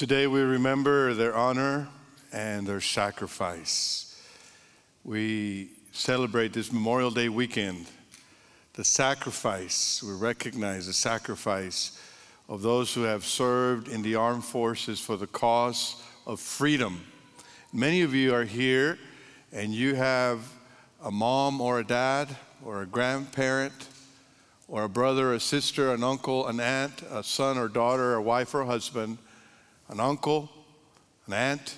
Today we remember their honor and their sacrifice. We celebrate this Memorial Day weekend the sacrifice, we recognize the sacrifice of those who have served in the armed forces for the cause of freedom. Many of you are here and you have a mom or a dad or a grandparent or a brother, a sister, an uncle, an aunt, a son or daughter, a wife or husband, an uncle, an aunt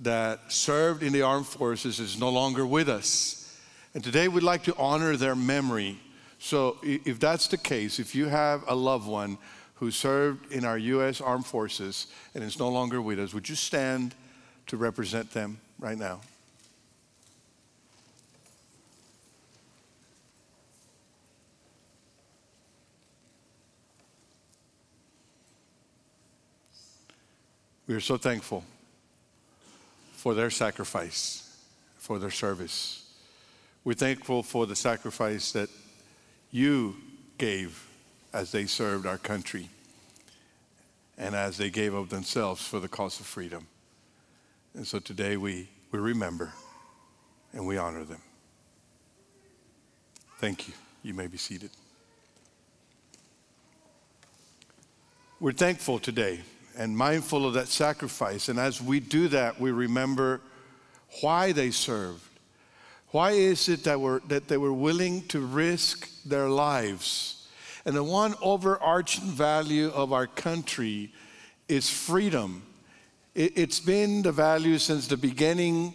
that served in the armed forces is no longer with us. And today we'd like to honor their memory. So if that's the case, if you have a loved one who served in our U.S. Armed Forces and is no longer with us, would you stand to represent them right now? We are so thankful for their sacrifice, for their service. We're thankful for the sacrifice that you gave as they served our country and as they gave of themselves for the cause of freedom. And so today we, we remember and we honor them. Thank you. You may be seated. We're thankful today and mindful of that sacrifice. And as we do that, we remember why they served why is it that, we're, that they were willing to risk their lives? And the one overarching value of our country is freedom. It, it's been the value since the beginning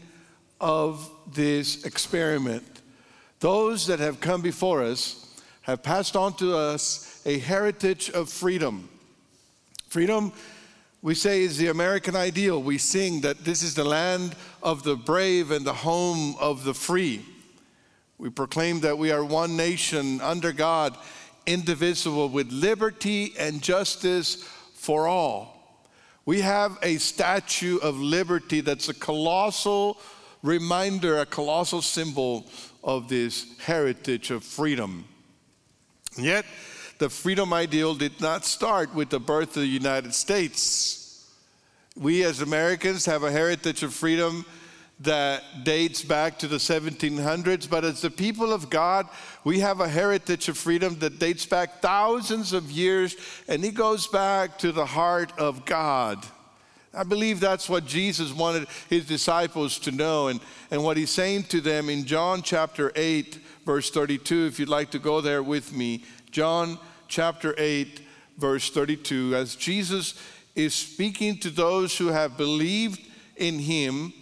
of this experiment. Those that have come before us have passed on to us a heritage of freedom. Freedom we say is the American ideal. We sing that this is the land of the brave and the home of the free. We proclaim that we are one nation under God, indivisible, with liberty and justice for all. We have a statue of liberty that's a colossal reminder, a colossal symbol of this heritage of freedom. Yet, the freedom ideal did not start with the birth of the United States. We as Americans have a heritage of freedom that dates back to the 1700s, but as the people of God, we have a heritage of freedom that dates back thousands of years, and it goes back to the heart of God. I believe that's what Jesus wanted his disciples to know, and, and what he's saying to them in John chapter 8, verse 32, if you'd like to go there with me. John chapter 8, verse 32, as Jesus is speaking to those who have believed in him,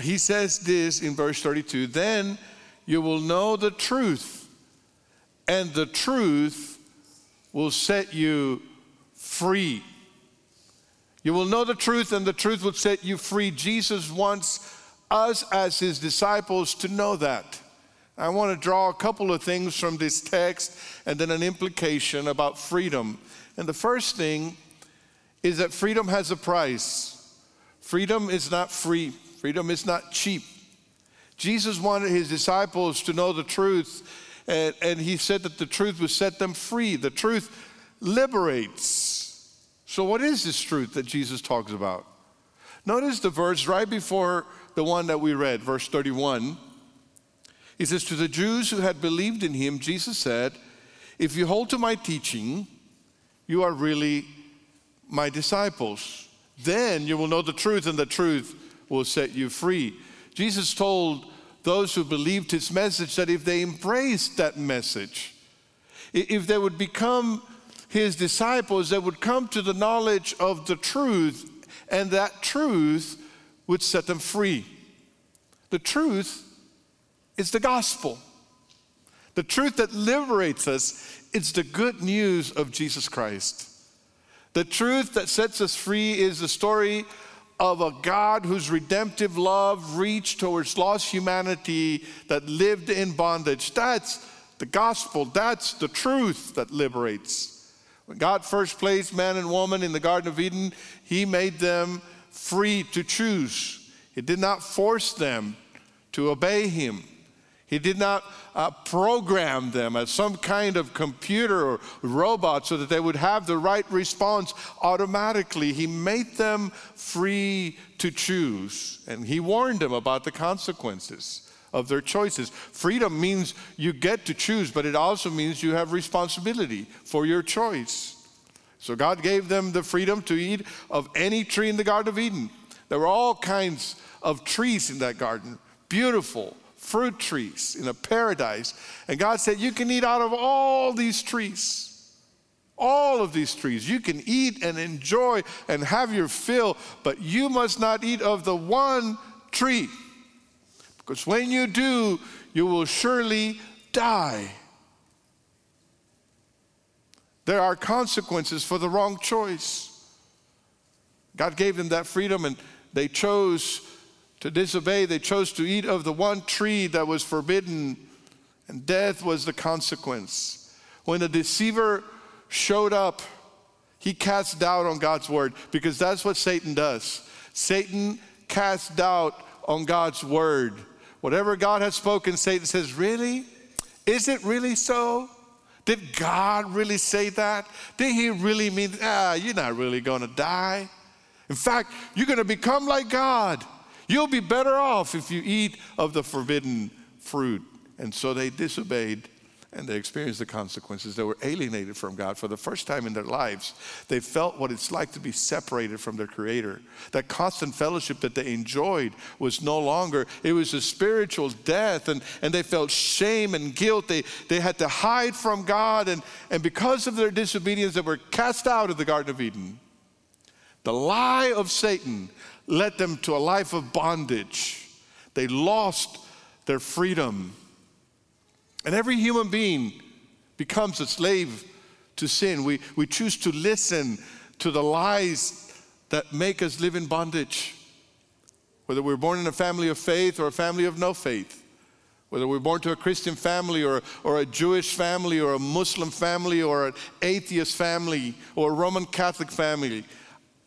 he says this in verse 32 Then you will know the truth, and the truth will set you free. You will know the truth, and the truth will set you free. Jesus wants us as his disciples to know that. I want to draw a couple of things from this text and then an implication about freedom. And the first thing is that freedom has a price. Freedom is not free, freedom is not cheap. Jesus wanted his disciples to know the truth, and, and he said that the truth would set them free. The truth liberates. So, what is this truth that Jesus talks about? Notice the verse right before the one that we read, verse 31. He says, To the Jews who had believed in him, Jesus said, If you hold to my teaching, you are really my disciples. Then you will know the truth, and the truth will set you free. Jesus told those who believed his message that if they embraced that message, if they would become his disciples, they would come to the knowledge of the truth, and that truth would set them free. The truth it's the gospel. The truth that liberates us is the good news of Jesus Christ. The truth that sets us free is the story of a God whose redemptive love reached towards lost humanity that lived in bondage. That's the gospel. That's the truth that liberates. When God first placed man and woman in the Garden of Eden, He made them free to choose. He did not force them to obey Him. He did not uh, program them as some kind of computer or robot so that they would have the right response automatically. He made them free to choose, and He warned them about the consequences of their choices. Freedom means you get to choose, but it also means you have responsibility for your choice. So God gave them the freedom to eat of any tree in the Garden of Eden. There were all kinds of trees in that garden, beautiful fruit trees in a paradise. And God said, You can eat out of all these trees. All of these trees. You can eat and enjoy and have your fill, but you must not eat of the one tree. Because when you do, you will surely die. There are consequences for the wrong choice. God gave them that freedom and they chose to disobey. They chose to eat of the one tree that was forbidden, and death was the consequence. When the deceiver showed up, he cast doubt on God's word because that's what Satan does. Satan casts doubt on God's word. Whatever God has spoken, Satan says, Really? Is it really so? Did God really say that? Did he really mean, ah, you're not really gonna die? In fact, you're gonna become like God. You'll be better off if you eat of the forbidden fruit. And so they disobeyed and they experienced the consequences. They were alienated from God for the first time in their lives. They felt what it's like to be separated from their Creator. That constant fellowship that they enjoyed was no longer, it was a spiritual death, and, and they felt shame and guilt. They, they had to hide from God, and, and because of their disobedience, they were cast out of the Garden of Eden. The lie of Satan led them to a life of bondage. They lost their freedom. And every human being becomes a slave to sin. We, we choose to listen to the lies that make us live in bondage. Whether we're born in a family of faith or a family of no faith, whether we're born to a Christian family or, or a Jewish family or a Muslim family or an atheist family or a Roman Catholic family,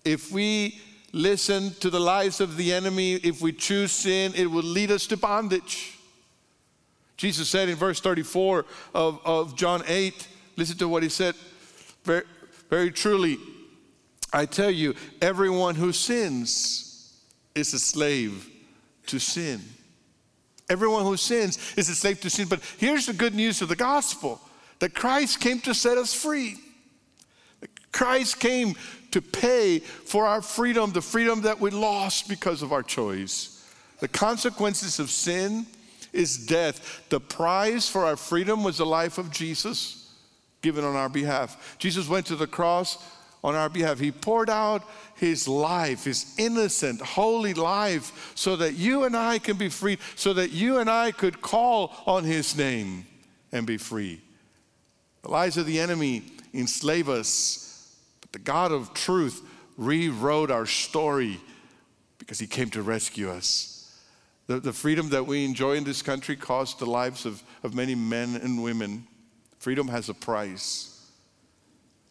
if we listen to the lies of the enemy, if we choose sin, it will lead us to bondage. Jesus said in verse 34 of, of John 8, listen to what he said. Very, very truly, I tell you, everyone who sins is a slave to sin. Everyone who sins is a slave to sin. But here's the good news of the gospel that Christ came to set us free. Christ came to pay for our freedom, the freedom that we lost because of our choice. The consequences of sin is death. The price for our freedom was the life of Jesus given on our behalf. Jesus went to the cross on our behalf. He poured out his life, his innocent, holy life, so that you and I can be free, so that you and I could call on his name and be free. The lies of the enemy enslave us the God of truth rewrote our story because he came to rescue us. The, the freedom that we enjoy in this country cost the lives of, of many men and women. Freedom has a price.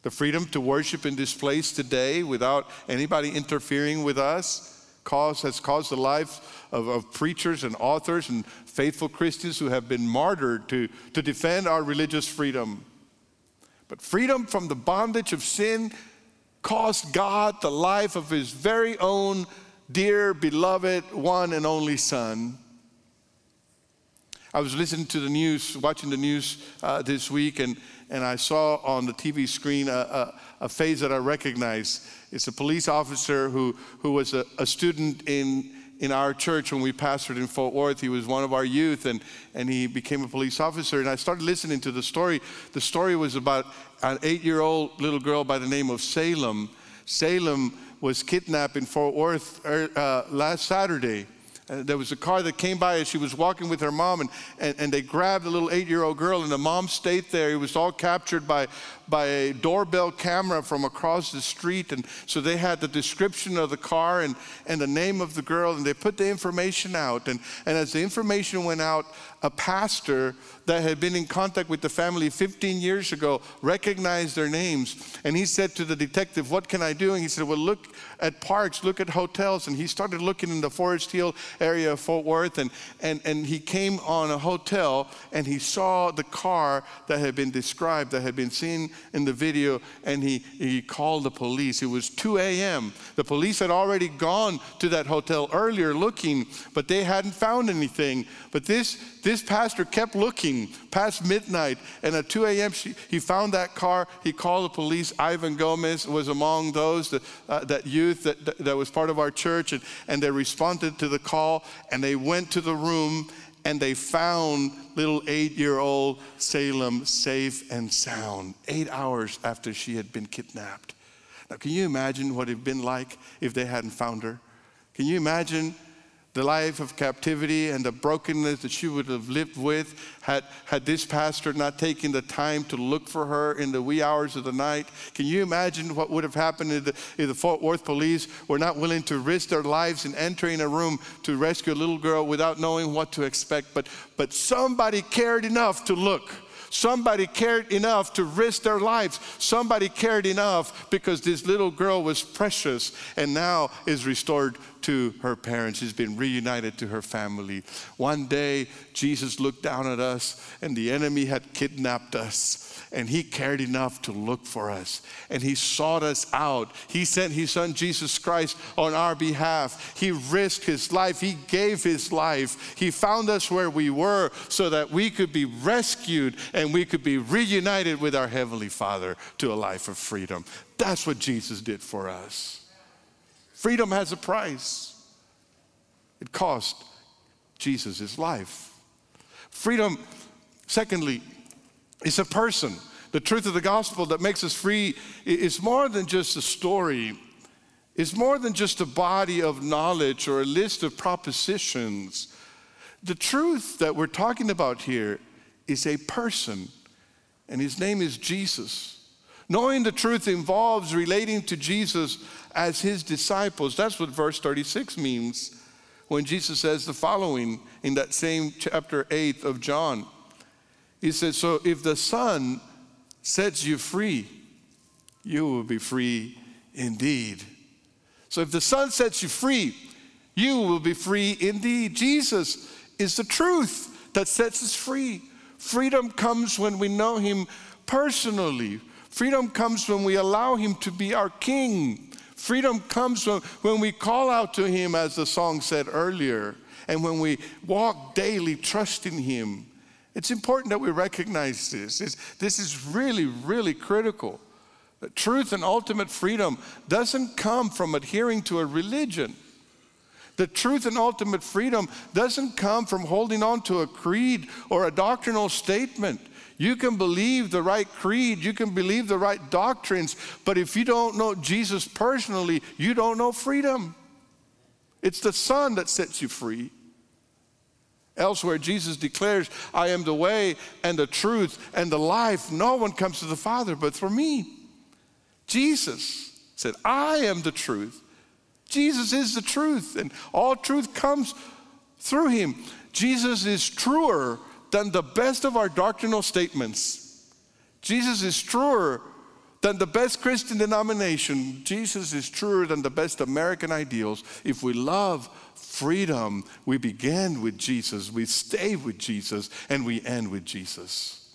The freedom to worship in this place today without anybody interfering with us cause, has caused the lives of, of preachers and authors and faithful Christians who have been martyred to, to defend our religious freedom. But freedom from the bondage of sin cost God the life of his very own dear, beloved, one and only Son. I was listening to the news, watching the news uh, this week, and, and I saw on the TV screen a, a, a face that I recognize. It's a police officer who, who was a, a student in, in our church when we pastored in Fort Worth. He was one of our youth, and, and he became a police officer. And I started listening to the story. The story was about an eight year old little girl by the name of Salem. Salem was kidnapped in Fort Worth er, uh, last Saturday. Uh, there was a car that came by as she was walking with her mom, and, and, and they grabbed the little eight year old girl, and the mom stayed there. It was all captured by, by a doorbell camera from across the street. And so they had the description of the car and, and the name of the girl, and they put the information out. And, and as the information went out, a pastor that had been in contact with the family 15 years ago recognized their names. And he said to the detective, What can I do? And he said, Well, look at parks, look at hotels. And he started looking in the Forest Hill area of Fort Worth. And, and, and he came on a hotel and he saw the car that had been described, that had been seen in the video. And he, he called the police. It was 2 a.m. The police had already gone to that hotel earlier looking, but they hadn't found anything. But this, this pastor kept looking past midnight. And at 2 a.m., he found that car. He called the police. Ivan Gomez was among those, that, uh, that youth youth that, that was part of our church, and, and they responded to the call and they went to the room and they found little eight year old Salem safe and sound, eight hours after she had been kidnapped. Now, can you imagine what it had been like if they hadn't found her? Can you imagine the life of captivity and the brokenness that she would have lived with had, had this pastor not taken the time to look for her in the wee hours of the night. Can you imagine what would have happened if the, if the Fort Worth police were not willing to risk their lives in entering a room to rescue a little girl without knowing what to expect? But, but somebody cared enough to look. Somebody cared enough to risk their lives. Somebody cared enough because this little girl was precious and now is restored to her parents. She's been reunited to her family. One day, Jesus looked down at us and the enemy had kidnapped us and he cared enough to look for us and he sought us out. He sent his son Jesus Christ on our behalf. He risked his life, he gave his life. He found us where we were so that we could be rescued and we could be reunited with our Heavenly Father to a life of freedom. That's what Jesus did for us. Freedom has a price, it cost Jesus his life. Freedom, secondly, it's a person. The truth of the gospel that makes us free is more than just a story. It's more than just a body of knowledge or a list of propositions. The truth that we're talking about here is a person, and his name is Jesus. Knowing the truth involves relating to Jesus as his disciples. That's what verse 36 means when Jesus says the following in that same chapter 8 of John. He says, So if the Son sets you free, you will be free indeed. So if the Son sets you free, you will be free indeed. Jesus is the truth that sets us free. Freedom comes when we know Him personally. Freedom comes when we allow Him to be our King. Freedom comes when, when we call out to Him, as the song said earlier, and when we walk daily trusting Him. It's important that we recognize this. It's, this is really, really critical. Truth and ultimate freedom doesn't come from adhering to a religion. The truth and ultimate freedom doesn't come from holding on to a creed or a doctrinal statement. You can believe the right creed, you can believe the right doctrines, but if you don't know Jesus personally, you don't know freedom. It's the Son that sets you free. Elsewhere, Jesus declares, I am the way and the truth and the life. No one comes to the Father but through me. Jesus said, I am the truth. Jesus is the truth, and all truth comes through him. Jesus is truer than the best of our doctrinal statements. Jesus is truer than the best Christian denomination. Jesus is truer than the best American ideals. If we love freedom, we begin with Jesus, we stay with Jesus, and we end with Jesus.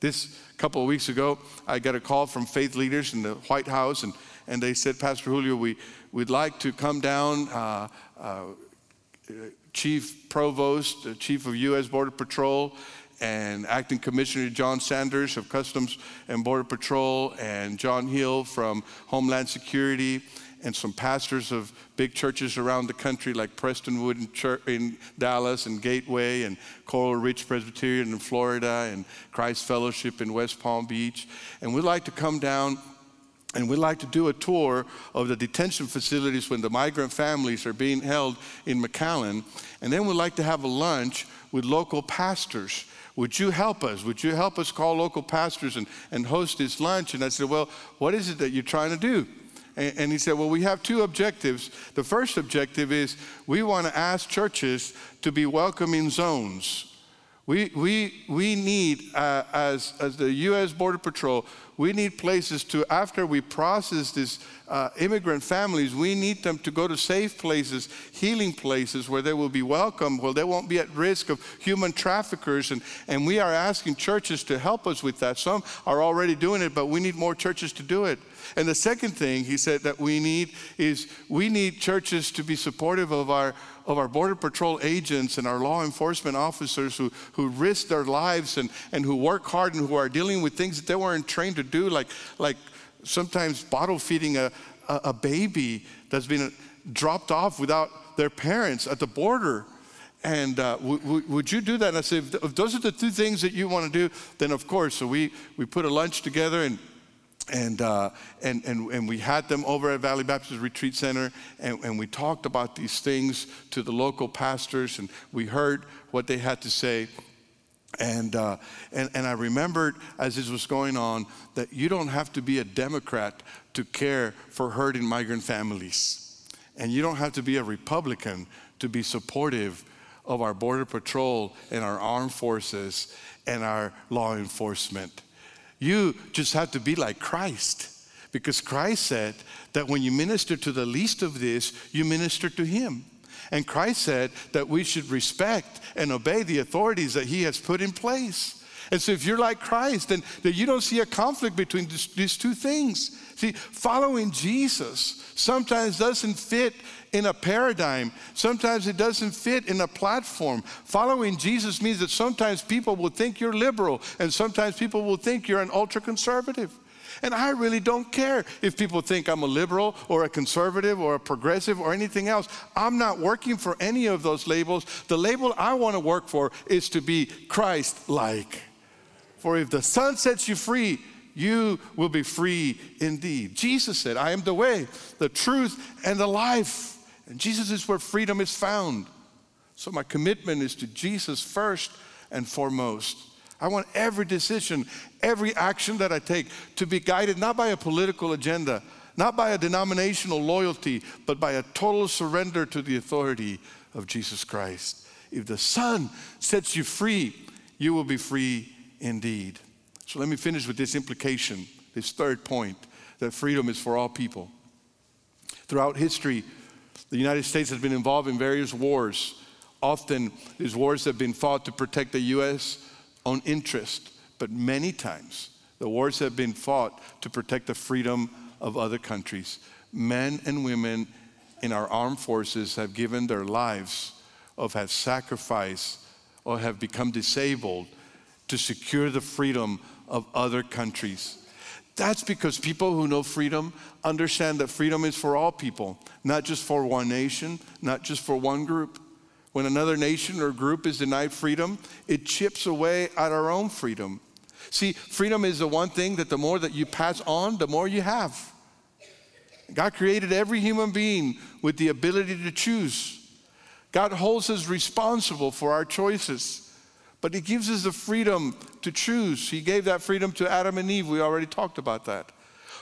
This couple of weeks ago, I got a call from faith leaders in the White House, and, and they said, Pastor Julio, we, we'd like to come down. Uh, uh, Chief Provost, uh, Chief of U.S. Border Patrol, and Acting Commissioner John Sanders of Customs and Border Patrol, and John Hill from Homeland Security, and some pastors of big churches around the country like Prestonwood in, Church, in Dallas and Gateway and Coral Ridge Presbyterian in Florida and Christ Fellowship in West Palm Beach. And we'd like to come down and we'd like to do a tour of the detention facilities when the migrant families are being held in McAllen. And then we'd like to have a lunch with local pastors. Would you help us? Would you help us call local pastors and, and host this lunch? And I said, Well, what is it that you're trying to do? And, and he said, Well, we have two objectives. The first objective is we want to ask churches to be welcoming zones. We, we, we need, uh, as, as the U.S. Border Patrol, we need places to, after we process these uh, immigrant families, we need them to go to safe places, healing places where they will be welcome, where they won't be at risk of human traffickers. And, and we are asking churches to help us with that. Some are already doing it, but we need more churches to do it. And the second thing he said that we need is we need churches to be supportive of our of our Border Patrol agents and our law enforcement officers who, who risk their lives and, and who work hard and who are dealing with things that they weren't trained to do, like, like sometimes bottle feeding a, a, a baby that's been dropped off without their parents at the border. And uh, w- w- would you do that? And I said, if, if those are the two things that you want to do, then of course. So we, we put a lunch together and and, uh, and, and, and we had them over at Valley Baptist Retreat Center, and, and we talked about these things to the local pastors, and we heard what they had to say. And, uh, and, and I remembered as this was going on that you don't have to be a Democrat to care for hurting migrant families. And you don't have to be a Republican to be supportive of our Border Patrol and our armed forces and our law enforcement. You just have to be like Christ. Because Christ said that when you minister to the least of this, you minister to Him. And Christ said that we should respect and obey the authorities that He has put in place. And so, if you're like Christ, then, then you don't see a conflict between this, these two things. See, following Jesus sometimes doesn't fit in a paradigm. Sometimes it doesn't fit in a platform. Following Jesus means that sometimes people will think you're liberal, and sometimes people will think you're an ultra conservative. And I really don't care if people think I'm a liberal or a conservative or a progressive or anything else. I'm not working for any of those labels. The label I want to work for is to be Christ like. For if the Son sets you free, you will be free indeed. Jesus said, I am the way, the truth, and the life. And Jesus is where freedom is found. So my commitment is to Jesus first and foremost. I want every decision, every action that I take to be guided not by a political agenda, not by a denominational loyalty, but by a total surrender to the authority of Jesus Christ. If the Son sets you free, you will be free indeed. So let me finish with this implication, this third point that freedom is for all people. Throughout history, the United States has been involved in various wars. Often, these wars have been fought to protect the U.S. own interest, but many times, the wars have been fought to protect the freedom of other countries. Men and women in our armed forces have given their lives, or have sacrificed, or have become disabled to secure the freedom of other countries. That's because people who know freedom understand that freedom is for all people, not just for one nation, not just for one group. When another nation or group is denied freedom, it chips away at our own freedom. See, freedom is the one thing that the more that you pass on, the more you have. God created every human being with the ability to choose. God holds us responsible for our choices. But He gives us the freedom to choose. He gave that freedom to Adam and Eve. We already talked about that.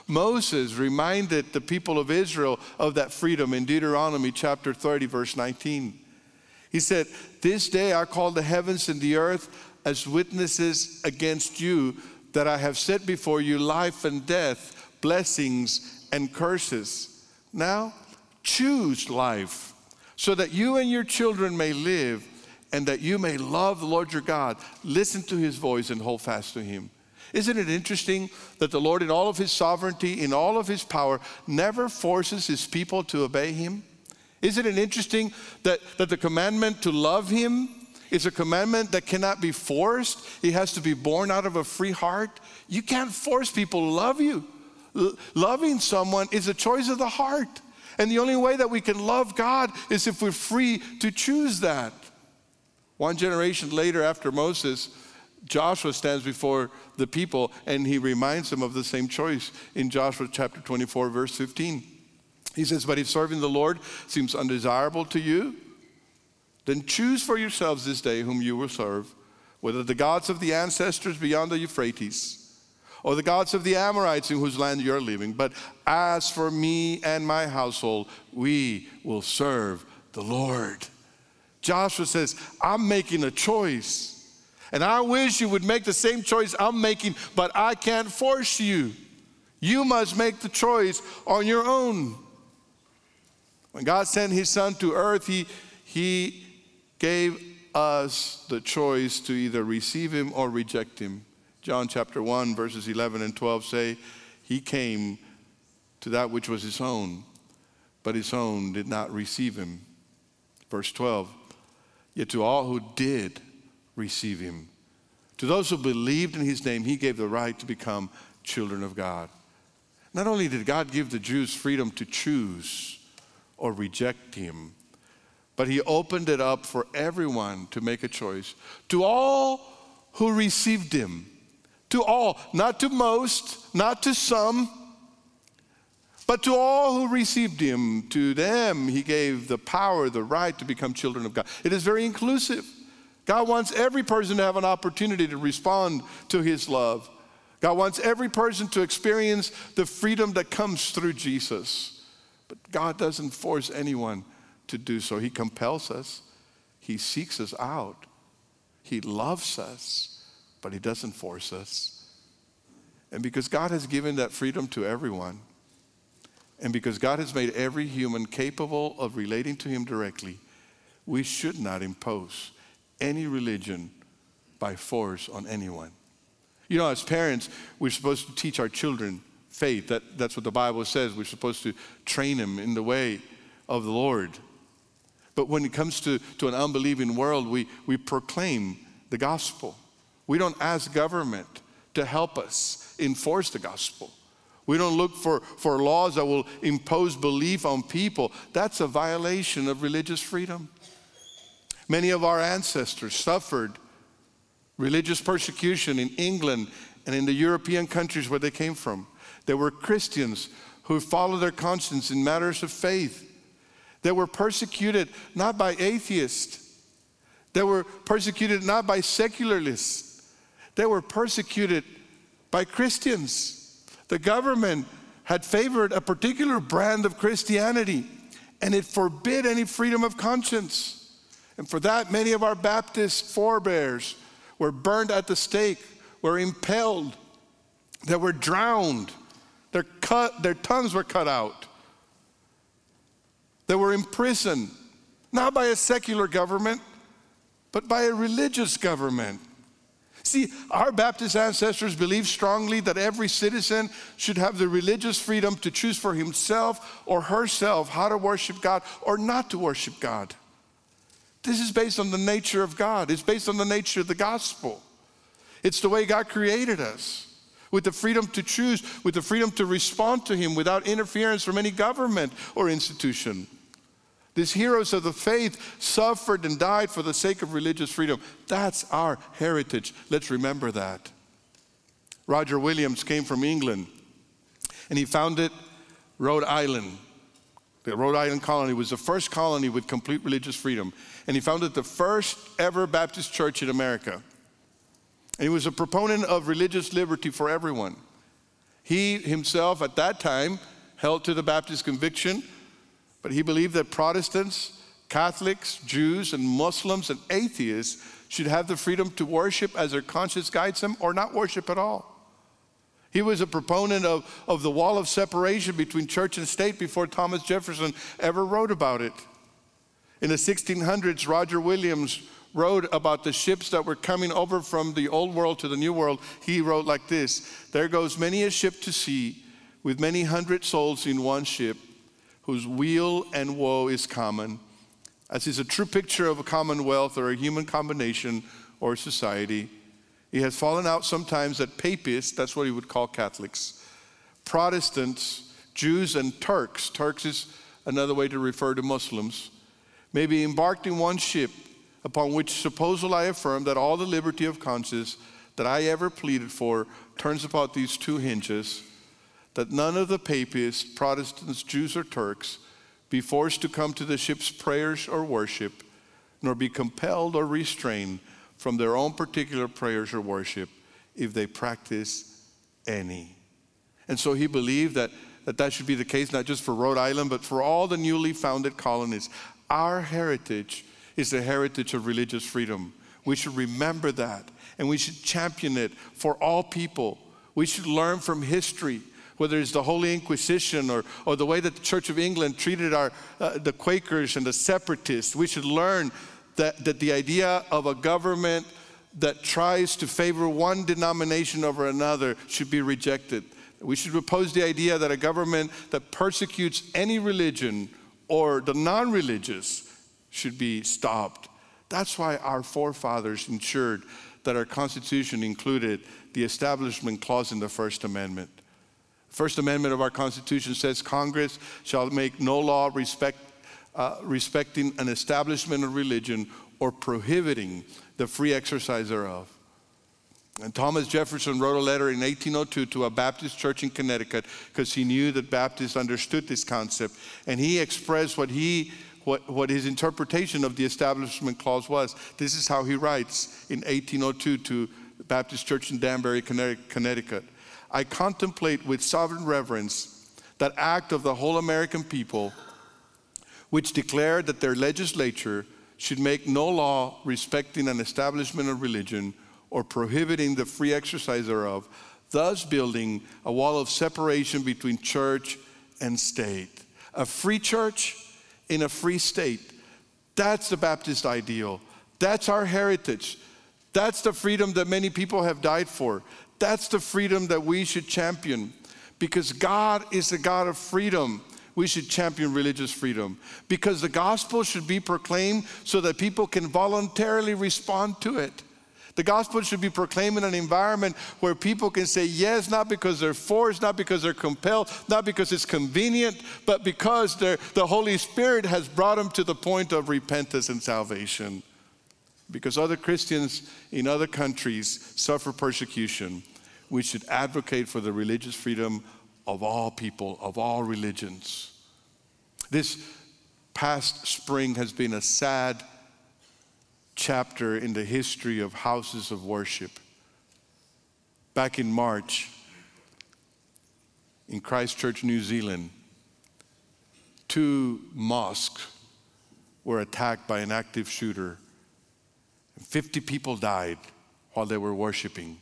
Moses reminded the people of Israel of that freedom in Deuteronomy chapter 30, verse 19. He said, This day I call the heavens and the earth as witnesses against you that I have set before you life and death, blessings and curses. Now choose life so that you and your children may live and that you may love the Lord your God, listen to his voice and hold fast to him. Isn't it interesting that the Lord, in all of his sovereignty, in all of his power, never forces his people to obey him? Isn't it interesting that, that the commandment to love him is a commandment that cannot be forced? It has to be born out of a free heart. You can't force people to love you. L- loving someone is a choice of the heart. And the only way that we can love God is if we're free to choose that. One generation later, after Moses, Joshua stands before the people and he reminds them of the same choice in Joshua chapter 24, verse 15. He says, But if serving the Lord seems undesirable to you, then choose for yourselves this day whom you will serve, whether the gods of the ancestors beyond the Euphrates or the gods of the Amorites in whose land you are living. But as for me and my household, we will serve the Lord. Joshua says, I'm making a choice. And I wish you would make the same choice I'm making, but I can't force you. You must make the choice on your own. When God sent his son to earth, he, he gave us the choice to either receive him or reject him. John chapter 1, verses 11 and 12 say, He came to that which was his own, but his own did not receive him. Verse 12, Yet to all who did receive him, to those who believed in his name, he gave the right to become children of God. Not only did God give the Jews freedom to choose or reject him, but he opened it up for everyone to make a choice. To all who received him, to all, not to most, not to some, but to all who received him, to them he gave the power, the right to become children of God. It is very inclusive. God wants every person to have an opportunity to respond to his love. God wants every person to experience the freedom that comes through Jesus. But God doesn't force anyone to do so. He compels us, He seeks us out, He loves us, but He doesn't force us. And because God has given that freedom to everyone, and because God has made every human capable of relating to Him directly, we should not impose any religion by force on anyone. You know, as parents, we're supposed to teach our children faith. That, that's what the Bible says. We're supposed to train them in the way of the Lord. But when it comes to, to an unbelieving world, we, we proclaim the gospel. We don't ask government to help us enforce the gospel. We don't look for, for laws that will impose belief on people. That's a violation of religious freedom. Many of our ancestors suffered religious persecution in England and in the European countries where they came from. There were Christians who followed their conscience in matters of faith. They were persecuted not by atheists, they were persecuted not by secularists, they were persecuted by Christians. The government had favored a particular brand of Christianity and it forbid any freedom of conscience. And for that, many of our Baptist forebears were burned at the stake, were impaled, they were drowned, their, cut, their tongues were cut out. They were imprisoned, not by a secular government, but by a religious government. See, our Baptist ancestors believed strongly that every citizen should have the religious freedom to choose for himself or herself how to worship God or not to worship God. This is based on the nature of God, it's based on the nature of the gospel. It's the way God created us with the freedom to choose, with the freedom to respond to Him without interference from any government or institution. These heroes of the faith suffered and died for the sake of religious freedom. That's our heritage. Let's remember that. Roger Williams came from England and he founded Rhode Island. The Rhode Island colony was the first colony with complete religious freedom. And he founded the first ever Baptist church in America. And he was a proponent of religious liberty for everyone. He himself, at that time, held to the Baptist conviction, but he believed that Protestants, Catholics, Jews, and Muslims and atheists should have the freedom to worship as their conscience guides them or not worship at all. He was a proponent of, of the wall of separation between church and state before Thomas Jefferson ever wrote about it. In the 1600s, Roger Williams wrote about the ships that were coming over from the old world to the new world. He wrote like this There goes many a ship to sea with many hundred souls in one ship, whose weal and woe is common, as is a true picture of a commonwealth or a human combination or society. He has fallen out sometimes that papists, that's what he would call Catholics, Protestants, Jews, and Turks, Turks is another way to refer to Muslims, may be embarked in one ship, upon which supposal I affirm that all the liberty of conscience that I ever pleaded for turns about these two hinges that none of the papists, Protestants, Jews, or Turks be forced to come to the ship's prayers or worship, nor be compelled or restrained from their own particular prayers or worship if they practice any. And so he believed that, that that should be the case not just for Rhode Island, but for all the newly founded colonies. Our heritage is the heritage of religious freedom. We should remember that and we should champion it for all people. We should learn from history, whether it's the Holy Inquisition or, or the way that the Church of England treated our, uh, the Quakers and the separatists. We should learn that, that the idea of a government that tries to favor one denomination over another should be rejected. We should oppose the idea that a government that persecutes any religion or the non religious should be stopped. That's why our forefathers ensured that our Constitution included the Establishment Clause in the First Amendment. First Amendment of our Constitution says Congress shall make no law respect, uh, respecting an establishment of religion or prohibiting the free exercise thereof. And Thomas Jefferson wrote a letter in 1802 to a Baptist church in Connecticut because he knew that Baptists understood this concept. And he expressed what, he, what, what his interpretation of the Establishment Clause was. This is how he writes in 1802 to the Baptist Church in Danbury, Connecticut. I contemplate with sovereign reverence that act of the whole American people which declared that their legislature should make no law respecting an establishment of religion or prohibiting the free exercise thereof, thus building a wall of separation between church and state. A free church in a free state. That's the Baptist ideal. That's our heritage. That's the freedom that many people have died for. That's the freedom that we should champion. Because God is the God of freedom, we should champion religious freedom. Because the gospel should be proclaimed so that people can voluntarily respond to it. The gospel should be proclaimed in an environment where people can say yes, not because they're forced, not because they're compelled, not because it's convenient, but because the Holy Spirit has brought them to the point of repentance and salvation. Because other Christians in other countries suffer persecution, we should advocate for the religious freedom of all people, of all religions. This past spring has been a sad chapter in the history of houses of worship. Back in March, in Christchurch, New Zealand, two mosques were attacked by an active shooter. 50 people died while they were worshiping.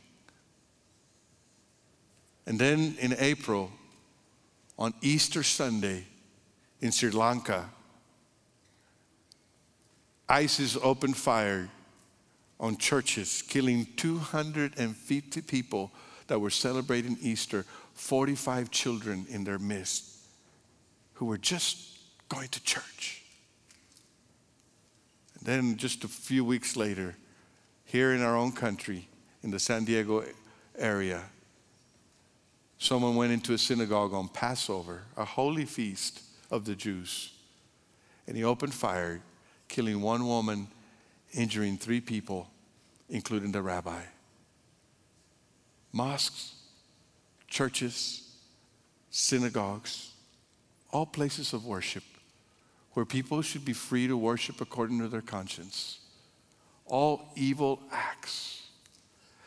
And then in April, on Easter Sunday in Sri Lanka, ISIS opened fire on churches, killing 250 people that were celebrating Easter, 45 children in their midst who were just going to church. And then, just a few weeks later, here in our own country, in the San Diego area, someone went into a synagogue on Passover, a holy feast of the Jews, and he opened fire killing one woman, injuring three people, including the rabbi. Mosques, churches, synagogues, all places of worship where people should be free to worship according to their conscience. All evil acts.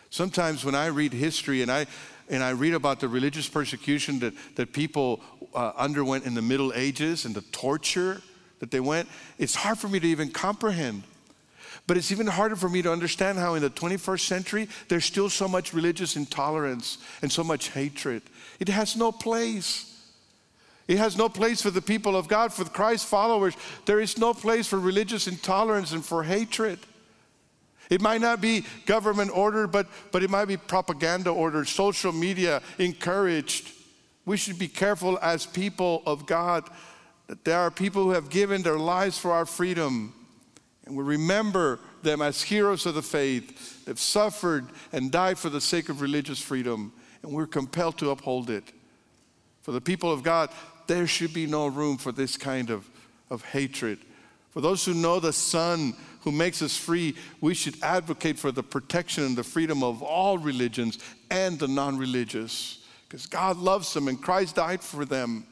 Sometimes when I read history and I, and I read about the religious persecution that, that people uh, underwent in the Middle Ages and the torture that they went, it's hard for me to even comprehend. But it's even harder for me to understand how in the 21st century there's still so much religious intolerance and so much hatred. It has no place. It has no place for the people of God, for Christ followers. There is no place for religious intolerance and for hatred. It might not be government ordered, but, but it might be propaganda ordered, social media encouraged. We should be careful as people of God that there are people who have given their lives for our freedom. And we remember them as heroes of the faith. They've suffered and died for the sake of religious freedom, and we're compelled to uphold it. For the people of God, there should be no room for this kind of, of hatred. For those who know the Son who makes us free, we should advocate for the protection and the freedom of all religions and the non religious. Because God loves them and Christ died for them.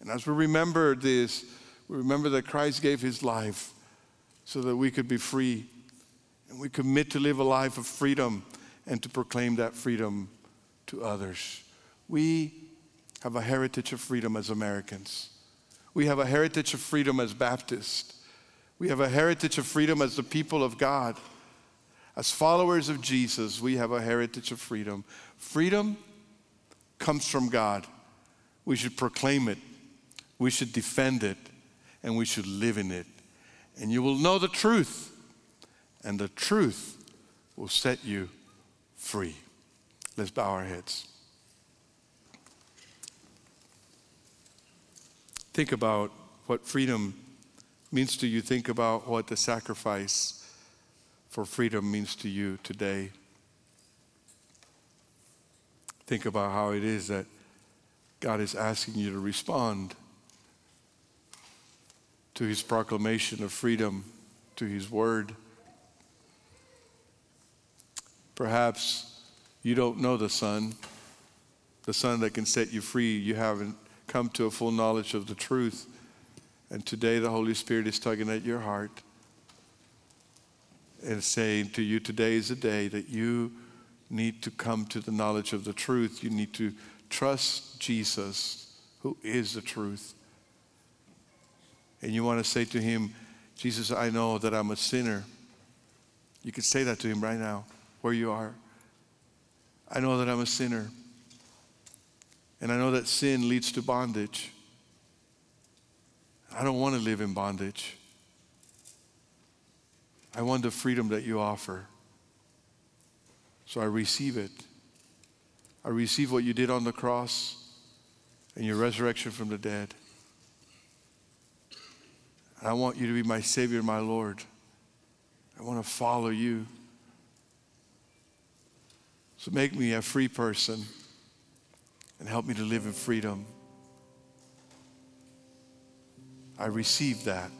And as we remember this, we remember that Christ gave his life so that we could be free. And we commit to live a life of freedom and to proclaim that freedom to others. We have a heritage of freedom as Americans. We have a heritage of freedom as Baptists. We have a heritage of freedom as the people of God. As followers of Jesus, we have a heritage of freedom. Freedom comes from God. We should proclaim it, we should defend it, and we should live in it. And you will know the truth, and the truth will set you free. Let's bow our heads. Think about what freedom means to you. Think about what the sacrifice for freedom means to you today. Think about how it is that God is asking you to respond to his proclamation of freedom, to his word. Perhaps you don't know the Son, the Son that can set you free. You haven't come to a full knowledge of the truth. And today the Holy Spirit is tugging at your heart and saying to you, today is a day that you need to come to the knowledge of the truth. You need to trust Jesus, who is the truth. And you want to say to him, Jesus, I know that I'm a sinner. You can say that to him right now, where you are. I know that I'm a sinner. And I know that sin leads to bondage. I don't want to live in bondage. I want the freedom that you offer. So I receive it. I receive what you did on the cross and your resurrection from the dead. And I want you to be my Savior, my Lord. I want to follow you. So make me a free person and help me to live in freedom. I receive that.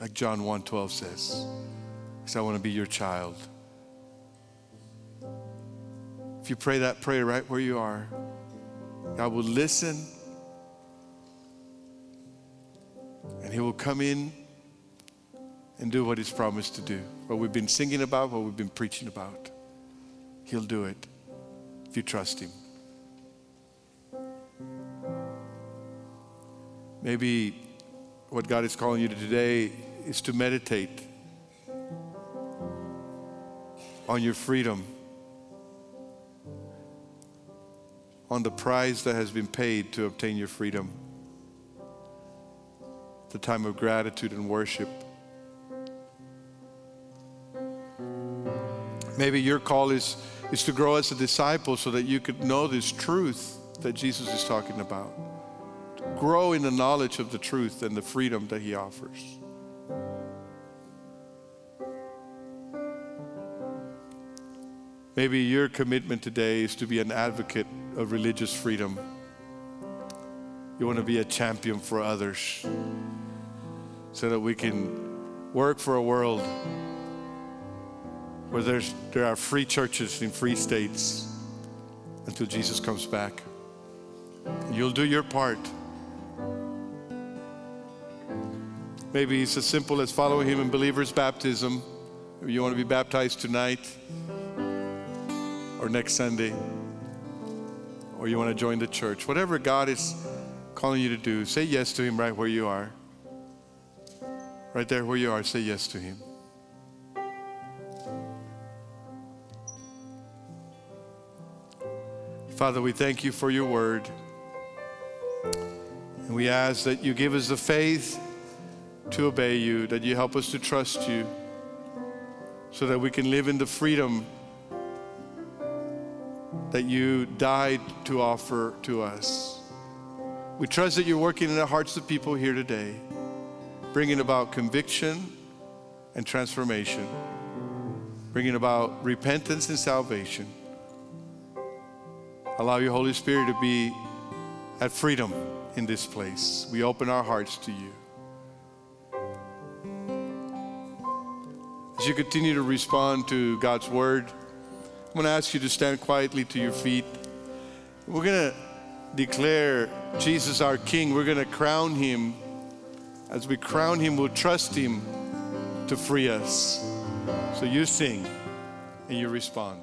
Like John 1:12 says. I want to be your child. If you pray that prayer right where you are, God will listen and He will come in and do what He's promised to do. What we've been singing about, what we've been preaching about. He'll do it if you trust Him. Maybe what God is calling you to today is to meditate on your freedom, on the price that has been paid to obtain your freedom, the time of gratitude and worship. Maybe your call is, is to grow as a disciple so that you could know this truth that Jesus is talking about grow in the knowledge of the truth and the freedom that He offers. Maybe your commitment today is to be an advocate of religious freedom. You want to be a champion for others so that we can work for a world where there's, there are free churches in free states until Jesus comes back. You'll do your part. Maybe it's as simple as following Him in believer's baptism. Maybe you want to be baptized tonight or next Sunday, or you want to join the church. Whatever God is calling you to do, say yes to Him right where you are. Right there where you are, say yes to Him. Father, we thank you for your word. And we ask that you give us the faith to obey you, that you help us to trust you, so that we can live in the freedom that you died to offer to us. We trust that you're working in the hearts of people here today, bringing about conviction and transformation, bringing about repentance and salvation. Allow your Holy Spirit to be at freedom in this place. We open our hearts to you. As you continue to respond to God's word, I'm going to ask you to stand quietly to your feet. We're going to declare Jesus our King. We're going to crown him. As we crown him, we'll trust him to free us. So you sing and you respond.